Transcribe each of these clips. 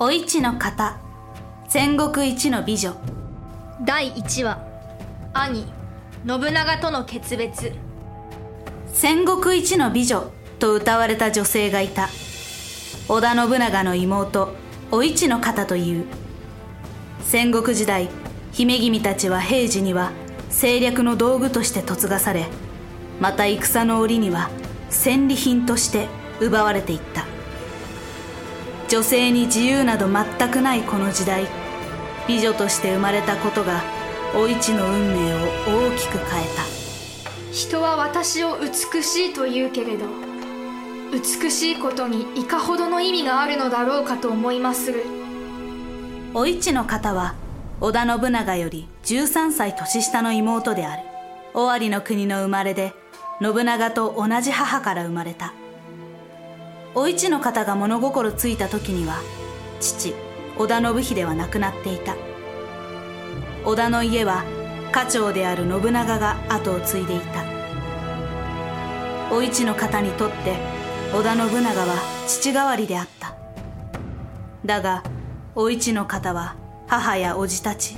お市の方。戦国一の美女。第1話。兄信長との決別。戦国一の美女。と歌われた女性がいた。織田信長の妹。お市の方という。戦国時代姫君たちは平時には政略の道具として嫁がされまた戦の折には戦利品として奪われていった女性に自由など全くないこの時代。美女として生まれたことがお市の運命を大きく変えた。人は私を美しいと言うけれど美しいことにいかほどの意味があるのだろうかと思いまする。お市の方は織田信長より13歳年下の妹である。尾張の国の生まれで信長と同じ母から生まれたお市の方が物心ついた時には父織田信秀は亡くなっていた。織田の家は家長である信長が後を継いでいた。お市の方にとって織田信長は父代わりであった。だがお市の方は母や叔父たち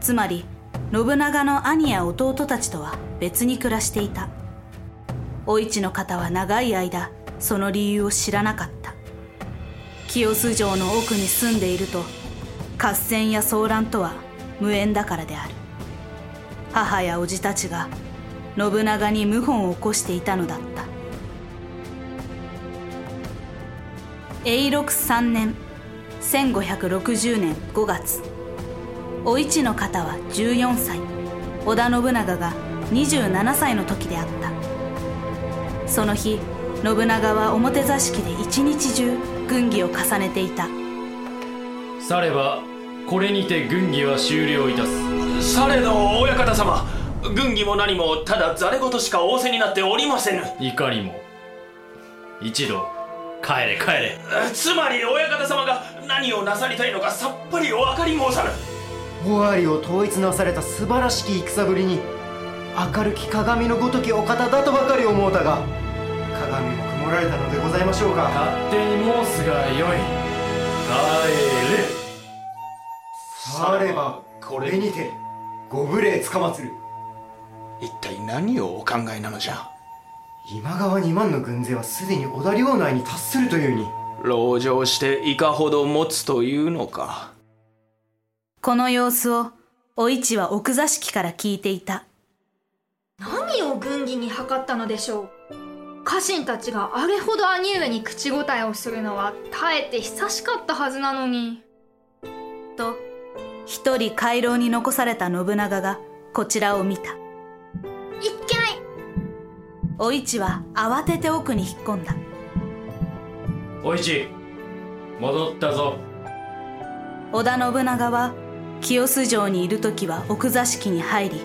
つまり信長の兄や弟たちとは別に暮らしていた。お市の方は長い間その理由を知らなかった。清洲城の奥に住んでいると合戦や騒乱とは無縁だからである。母や叔父たちが信長に謀反を起こしていたのだった。永禄3年1560年5月お市の方は14歳。織田信長が27歳の時であった。その日信長は表座敷で一日中軍議を重ねていた。さればこれにて軍議は終了いたす。されど親方様軍議も何もただざれ言しか仰せになっておりませぬ。いかにも。一度帰れ帰れ。つまり親方様が何をなさりたいのかさっぱりお分かり申さぬ。尾張を統一なされた素晴らしき戦ぶりに明るき鏡のごときお方だとばかり思うたが鏡も曇られたのでございましょうか。勝手に申すがよい。帰れ。さればこれにてご無礼つかまつる。一体何をお考えなのじゃ。今川2万の軍勢はすでに小田領内に達するというに。籠城していかほど持つというのか。この様子をお市は奥座敷から聞いていた。何を軍議に図ったのでしょう家臣たちがあれほど兄上に口答えをするのは耐えて久しかったはずなのに。と一人回廊に残された信長がこちらを見た。いっけない。お市は慌てて奥に引っ込んだ。お市戻ったぞ。織田信長は清洲城にいる時は奥座敷に入り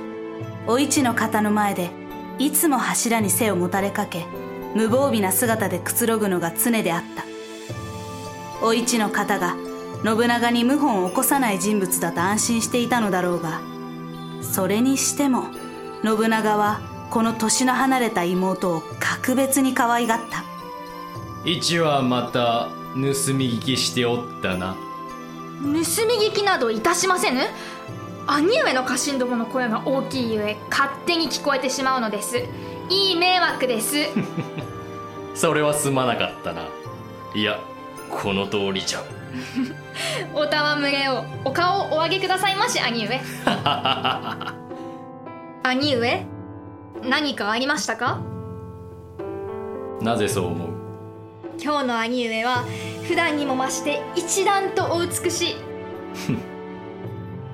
お市の方の前でいつも柱に背をもたれかけ無防備な姿でくつろぐのが常であった。お市の方が信長に謀反を起こさない人物だと安心していたのだろうがそれにしても信長はこの年の離れた妹を格別に可愛がった。一はまた盗み聞きしておったな。盗み聞きなどいたしませぬ。兄上の家臣どもの声が大きいゆえ勝手に聞こえてしまうのですいい迷惑です。それはすまなかったな。いやこの通りじゃ。おたわむれをお顔をお上げくださいまし兄上兄上何かありましたか？なぜそう思う？今日の兄上は普段にも増して一段とお美しい。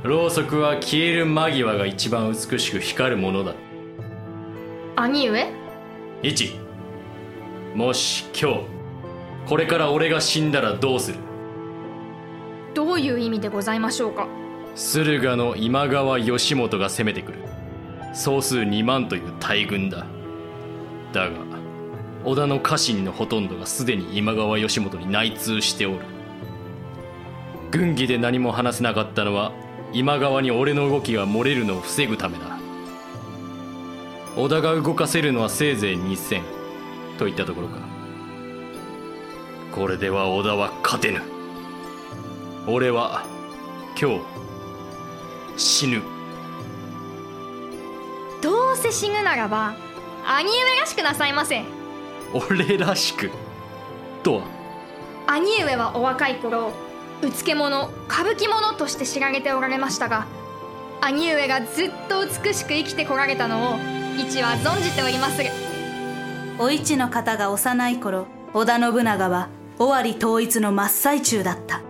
ろうそくは消える間際が一番美しく光るものだ兄上一。もし今日。これから俺が死んだらどうする？どういう意味でございましょうか？駿河の今川義元が攻めてくる。総数2万という大軍だ。だが織田の家臣のほとんどがすでに今川義元に内通しておる。軍議で何も話せなかったのは今川に俺の動きが漏れるのを防ぐためだ織田が動かせるのはせいぜい2000といったところか。これでは織田は勝てぬ。俺は今日死ぬ。どうせ死ぬならば兄上らしくなさいませ。俺らしく。とは？兄上はお若い頃うつけ者歌舞伎者として知られておられましたが兄上がずっと美しく生きてこられたのを一は存じておりまするお市の方が幼い頃織田信長は尾張統一の真っ最中だった。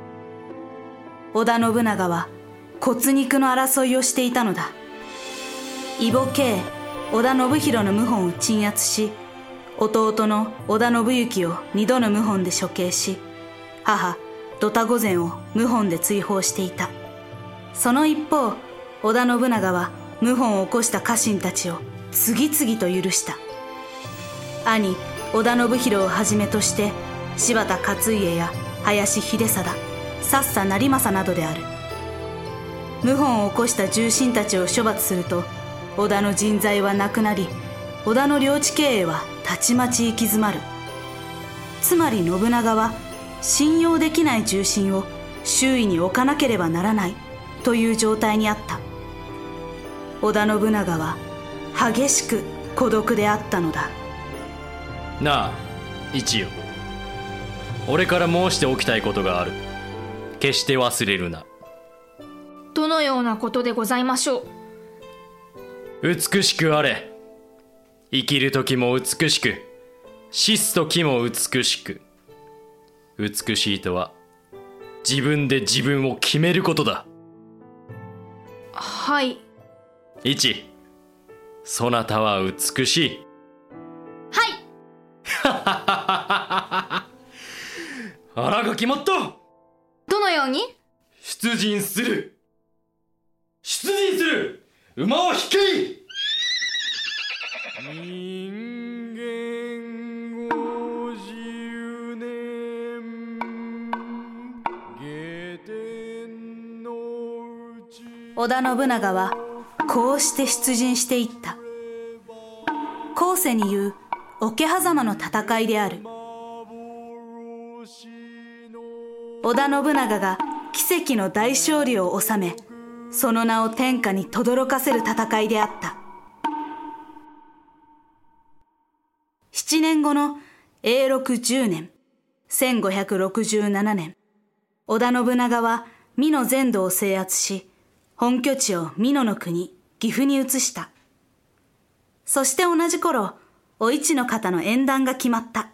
織田信長は骨肉の争いをしていたのだ。異母系織田信弘の謀反を鎮圧し弟の織田信行を二度の謀反で処刑し母土田御前を謀反で追放していた。その一方織田信長は謀反を起こした家臣たちを次々と許した。兄織田信弘をはじめとして柴田勝家や林秀貞さっさ成政などである。謀反を起こした重臣たちを処罰すると織田の人材はなくなり織田の領地経営はたちまち行き詰まる。つまり信長は信用できない重臣を周囲に置かなければならないという状態にあった。織田信長は激しく孤独であったのだ。なあ一よ俺から申しておきたいことがある。決して忘れるな。どのようなことでございましょう？美しくあれ。生きる時も美しく死す時も美しく。美しいとは自分で自分を決めることだ。はい。一そなたは美しい。はい。あらが決まった。どのように？出陣する。出陣する。馬を引け人間50年下天のうち織田信長はこうして出陣していった後世に言う桶狭間の戦いである。織田信長が奇跡の大勝利を収めその名を天下に轟かせる戦いであった。7年後の永禄10年1567年織田信長は美濃全土を制圧し本拠地を美濃の国岐阜に移した。そして同じ頃お市の方の縁談が決まった。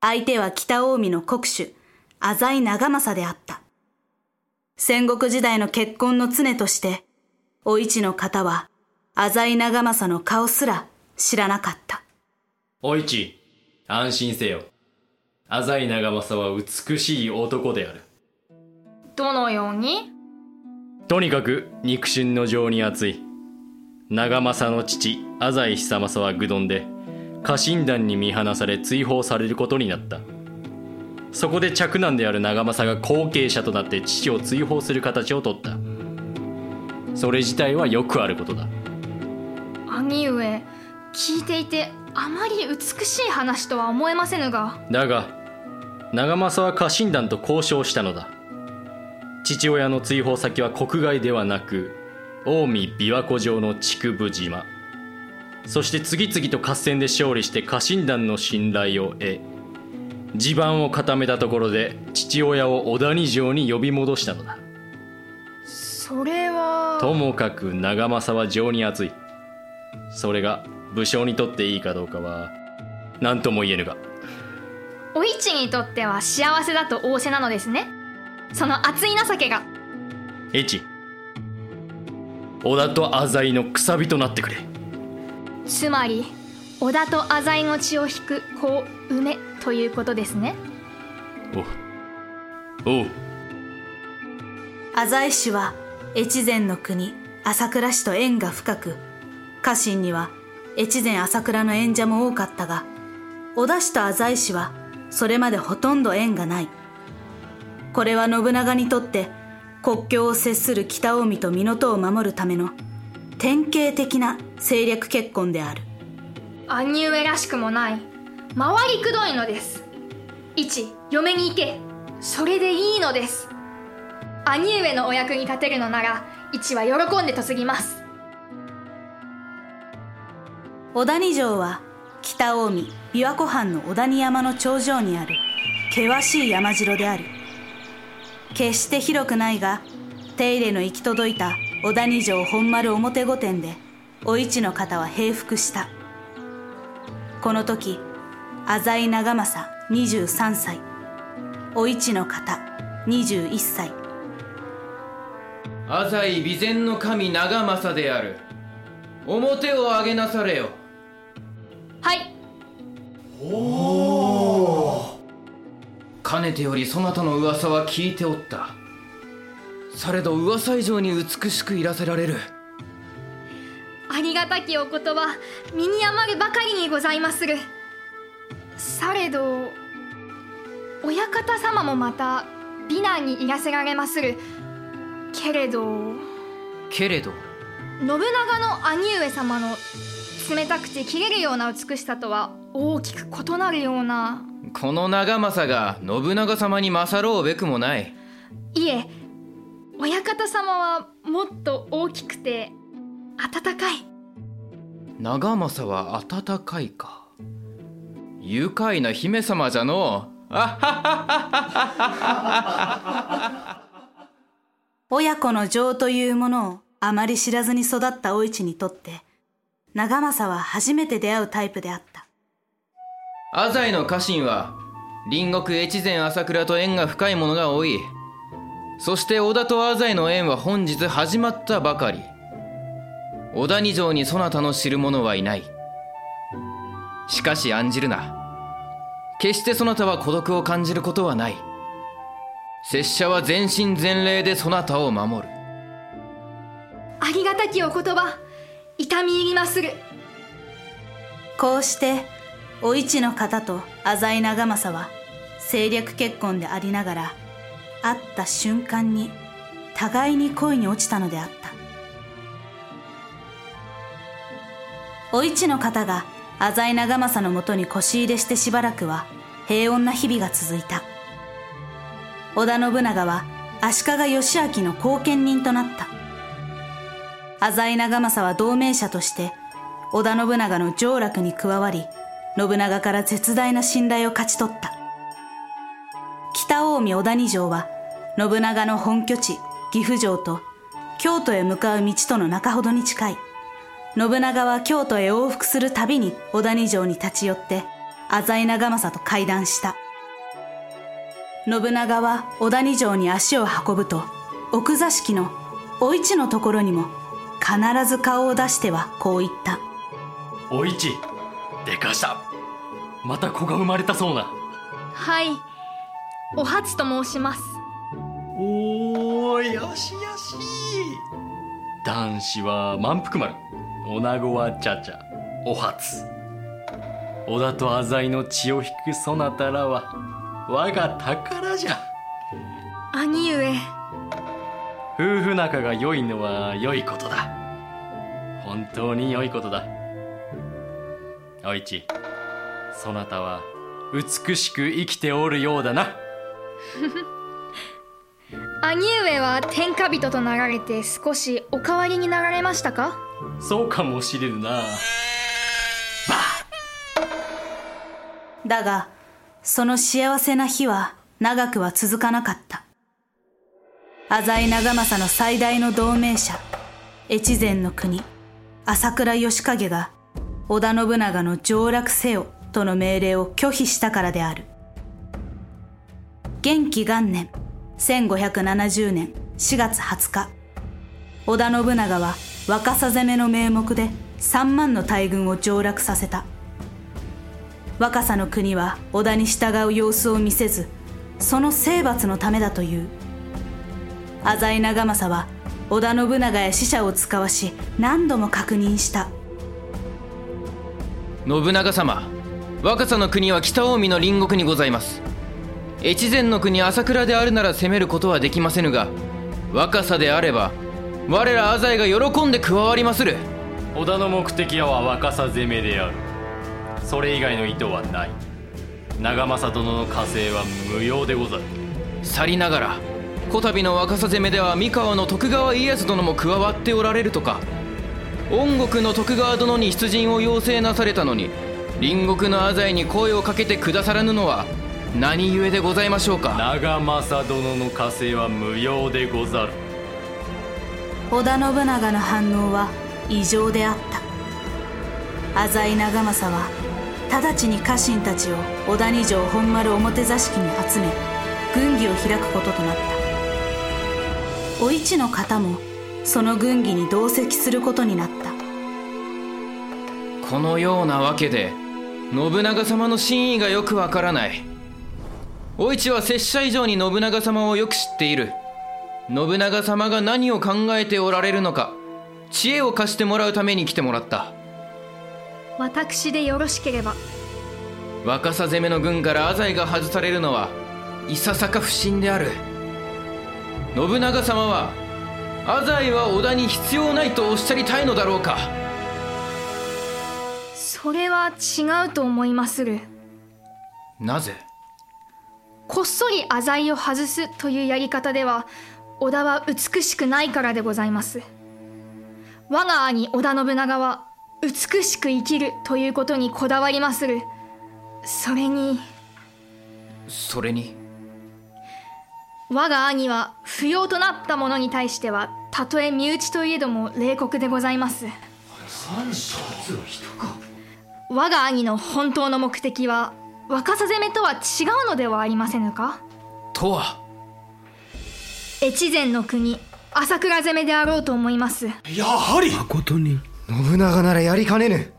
相手は北近江の国主浅井長政であった。戦国時代の結婚の常としてお市の方は浅井長政の顔すら知らなかった。お市安心せよ。浅井長政は美しい男である。どのように？とにかく肉親の情に熱い長政の父浅井久政は愚鈍で家臣団に見放され追放されることになった。そこで嫡男である長政が後継者となって父を追放する形をとった。それ自体はよくあることだ。兄上聞いていてあまり美しい話とは思えませぬが。だが長政は家臣団と交渉したのだ。父親の追放先は国外ではなく近江琵琶湖上の竹生島。そして次々と合戦で勝利して家臣団の信頼を得地盤を固めたところで父親を小谷城に呼び戻したのだ。それは。ともかく長政は情に熱い。それが武将にとっていいかどうかは何とも言えぬが。お市にとっては幸せだと仰せなのですね。その熱い情けが。一織田と浅井のくさびとなってくれ。つまり織田と浅井の血を引く子梅ということですね。おおう。浅井氏は越前の国朝倉氏と縁が深く家臣には越前朝倉の縁者も多かったが織田氏と浅井氏はそれまでほとんど縁がない。これは信長にとって国境を接する北近江と港を守るための典型的な政略結婚である。兄上らしくもない。回りくどいのです。一嫁に行け。それでいいのです。兄上のお役に立てるのなら一は喜んで嫁ぎます。小谷城は北近江琵琶湖畔の小谷山の頂上にある険しい山城である決して広くないが手入れの行き届いた小谷城本丸表御殿でお市の方は平服した。この時浅井長政23歳お市の方21歳。浅井備前の神長政である。表を上げなされよ。はいかねてよりそなたの噂は聞いておった。されど噂以上に美しくいらせられる。ありがたきお言葉身に余るばかりにございまする。されど親方様もまた美男にいらせられまする。けれど。けれど。信長の兄上様の冷たくて切れるような美しさとは大きく異なるようなこの長政が信長様に勝ろうべくもない。いえ親方様はもっと大きくて温かい。長政は温かいか。愉快な姫様じゃのう。親子の情というものをあまり知らずに育ったお市にとって長政は初めて出会うタイプであった浅井の家臣は隣国越前朝倉と縁が深い者が多い。そして織田と浅井の縁は本日始まったばかり。小谷城にそなたの知る者はいない。しかし案じるな。決してそなたは孤独を感じることはない。拙者は全身全霊でそなたを守る。ありがたきお言葉。痛み入りまする。こうしてお市の方と浅井長政は政略結婚でありながら会った瞬間に互いに恋に落ちたのであった。お市の方が浅井長政のもとに腰入れしてしばらくは平穏な日々が続いた。織田信長は足利義昭の後見人となった。浅井長政は同盟者として織田信長の上洛に加わり信長から絶大な信頼を勝ち取った。北近江小谷城は信長の本拠地岐阜城と京都へ向かう道との中ほどに近い。信長は京都へ往復するたびに小谷城に立ち寄って浅井長政と会談した。信長は小谷城に足を運ぶと奥座敷のお市のところにも必ず顔を出してはこう言った。お市でかした。また子が生まれたそうな。はい。お初と申します。おーよしよし。男子は満腹丸。女子はちゃちゃ。お初。織田と浅井の血を引くそなたらは我が宝じゃ。兄上。夫婦仲が良いのは良いことだ。本当に良いことだ。お市そなたは美しく生きておるようだな。兄上は天下人となられて少しお変わりになられましたか？そうかもしれぬな。だがその幸せな日は長くは続かなかった。浅井長政の最大の同盟者越前の国朝倉義景が織田信長の上洛せよとの命令を拒否したからである。元紀元年1570年4月20日。織田信長は若狭攻めの名目で3万の大軍を上洛させた。若狭の国は織田に従う様子を見せずその征伐のためだという。浅井長政は織田信長や使者を使わし何度も確認した。信長様若狭の国は北近江の隣国にございます。越前の国朝倉であるなら攻めることはできませぬが若狭であれば我ら浅井が喜んで加わりまする。織田の目的は若狭攻めである。それ以外の意図はない。長政殿の加勢は無用でござる。去りながらこたびの若狭攻めでは三河の徳川家康殿も加わっておられるとか。恩国の徳川殿に出陣を要請なされたのに隣国の浅井に声をかけてくださらぬのは何故でございましょうか？長政殿の加勢は無用でござる。織田信長の反応は異常であった。浅井長政は直ちに家臣たちを織田二条本丸表座敷に集め軍議を開くこととなった。お市の方もその軍議に同席することになった。このようなわけで信長様の真意がよくわからない。お市は拙者以上に信長様をよく知っている。信長様が何を考えておられるのか知恵を貸してもらうために来てもらった。私でよろしければ。若狭攻めの軍から浅井が外されるのはいささか不審である。信長様は浅井は織田に必要ないとおっしゃりたいのだろうかそれは違うと思いまする。なぜ？こっそり浅井を外すというやり方では織田は美しくないからでございます。我が兄織田信長は美しく生きるということにこだわりまする。それにそれに？我が兄は不要となったものに対してはたとえ身内といえども冷酷でございます我が兄の本当の目的は若狭攻めとは違うのではありませぬか？とは。越前の国朝倉攻めであろうと思います。やはり。誠に。信長ならやりかねぬ。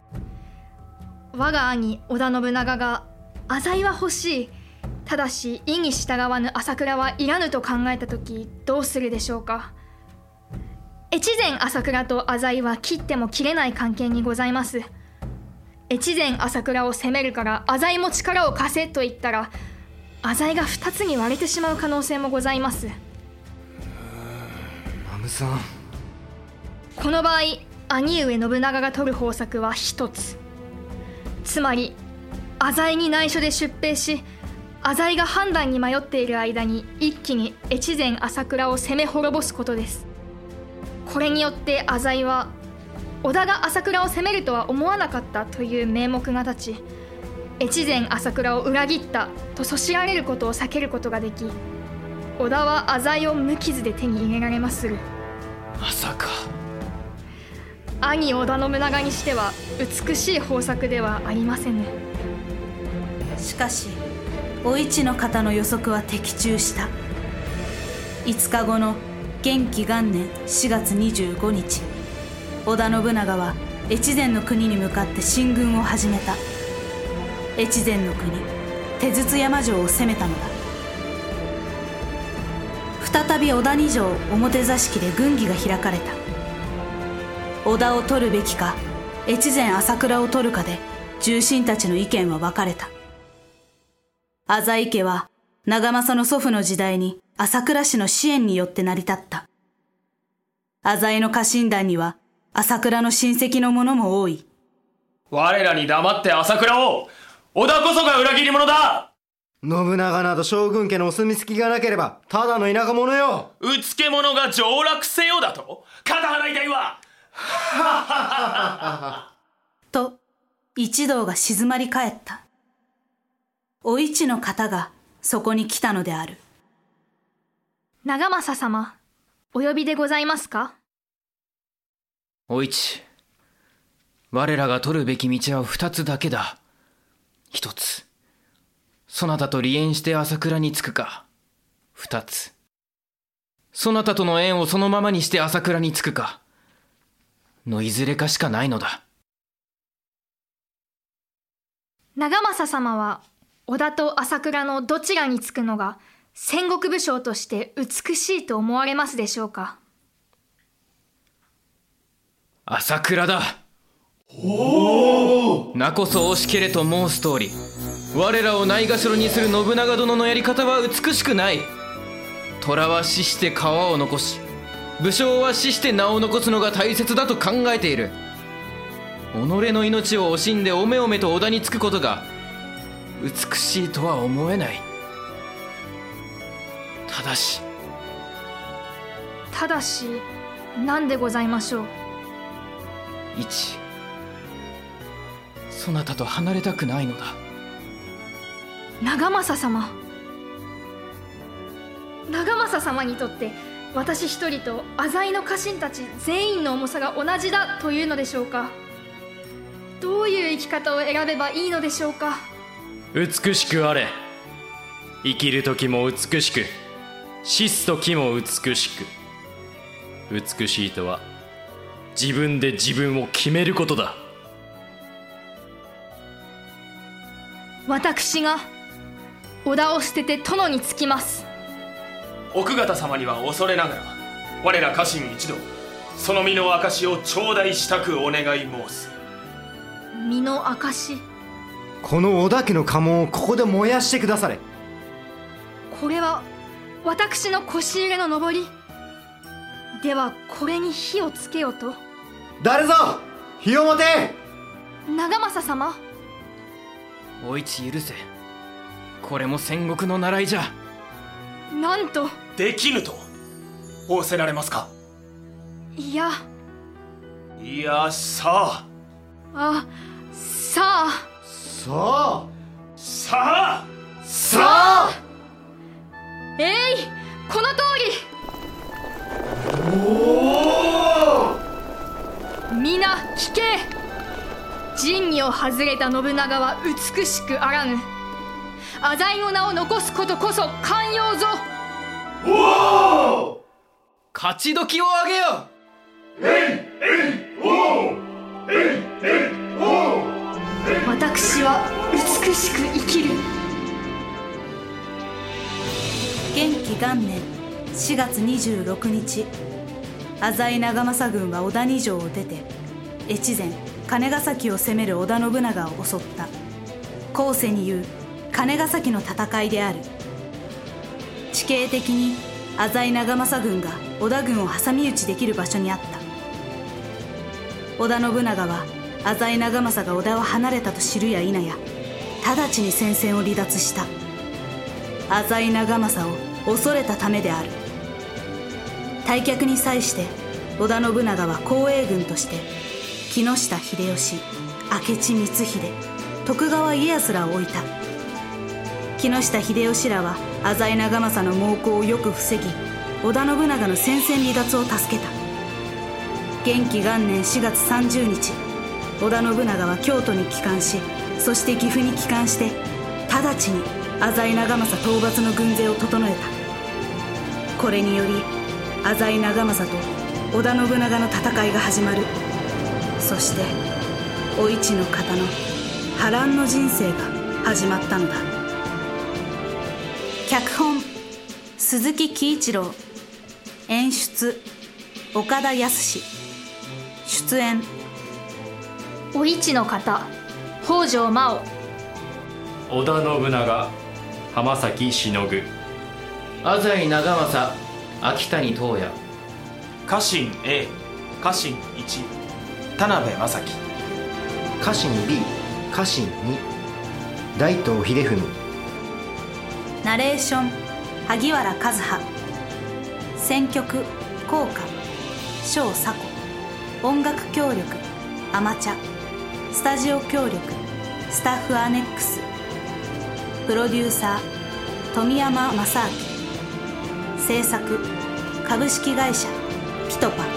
我が兄織田信長が浅井は欲しい。ただし意に従わぬ朝倉はいらぬと考えた時どうするでしょうか？越前朝倉と浅井は切っても切れない関係にございます越前朝倉を攻めるから浅井も力を貸せと言ったら浅井が2つに割れてしまう可能性もございます。マムさん。この場合兄上信長が取る方策は一つ。つまり浅井に内緒で出兵し浅井が判断に迷っている間に一気に越前朝倉を攻め滅ぼすことです。これによって浅井は織田が朝倉を攻めるとは思わなかったという名目が立ち越前朝倉を裏切ったとそしられることを避けることができ織田は浅井を無傷で手に入れられまする。まさか。兄織田信長にしては美しい方策ではありませぬしかしお市の方の予測は的中した。5日後の元亀元年4月25日織田信長は越前の国に向かって進軍を始めた。越前の国手筒山城を攻めたのだ。再び織田二条表座敷で軍議が開かれた。織田を取るべきか越前朝倉を取るかで重臣たちの意見は分かれた。浅井家は長政の祖父の時代に朝倉氏の支援によって成り立った。浅井の家臣団には朝倉の親戚の者も多い。我らに黙って朝倉を織田こそが裏切り者だ。信長など将軍家のお墨付きがなければただの田舎者よ。うつけ者が上洛せよだと肩払いたいわ。と一同が静まり返った。お市の方がそこに来たのである。長政様お呼びでございますか？お市我らが取るべき道は二つだけだ。一つそなたと離縁して朝倉に着くか。二つそなたとの縁をそのままにして朝倉に着くか。のいずれかしかないのだ。長政様は織田と朝倉のどちらにつくのが戦国武将として美しいと思われますでしょうか？朝倉だ。なこそ惜しけれと申す通り我らをないがしろにする信長殿のやり方は美しくない。虎は死して皮を残し武将は死して名を残すのが大切だと考えている。己の命を惜しんでおめおめと織田につくことが美しいとは思えない。ただし。ただし何でございましょう？一。そなたと離れたくないのだ。長政様。長政様にとって私一人と浅井の家臣たち全員の重さが同じだというのでしょうか。どういう生き方を選べばいいのでしょうか。美しくあれ。生きる時も美しく死す時も美しく。美しいとは自分で自分を決めることだ。私が織田を捨てて殿につきます。奥方様には恐れながら我ら家臣一同その身の証を頂戴したくお願い申す。身の証この織田家の家紋をここで燃やしてくだされ。これは私の腰入れの上り。ではこれに火をつけよと誰ぞ？火を持て。長政様。お市許せ。これも戦国の習いじゃ。なんと。できぬと。仰せられますか？いや。いやさあ。あさあ。さあ。さあ。さあ。えいこの通り皆聞け。仁義を外れた信長は美しくあらぬ。浅井の名を残すことこそ寛容ぞ。勝ち時をあげよ。私は美しく生きる元紀元年4月26日浅井長政軍は小谷城を出て越前金ヶ崎を攻める織田信長を襲った。後世に言う金ヶ崎の戦いである。地形的に浅井長政軍が織田軍を挟み撃ちできる場所にあった。織田信長は浅井長政が織田を離れたと知るや否や直ちに戦線を離脱した。浅井長政を恐れたためである。退却に際して織田信長は後衛軍として木下秀吉明智光秀徳川家康らを置いた。木下秀吉らは浅井長政の猛攻をよく防ぎ織田信長の戦線離脱を助けた。元紀元年4月30日織田信長は京都に帰還しそして岐阜に帰還して直ちに浅井長政討伐の軍勢を整えた。これにより浅井長政と織田信長の戦いが始まる。そしてお市の方の波乱の人生が始まったのだ。脚本鈴木喜一郎。演出岡田康出演お市の方北条真央。織田信長浜崎忍浅井長政秋谷東也。家臣 A 家臣1田辺正樹。家臣 B 家臣2大東秀文。ナレーション萩原和葉。選曲効果小佐子音楽協力アマチャ。スタジオ協力スタッフアネックス。プロデューサー富山正明制作株式会社ピトパ。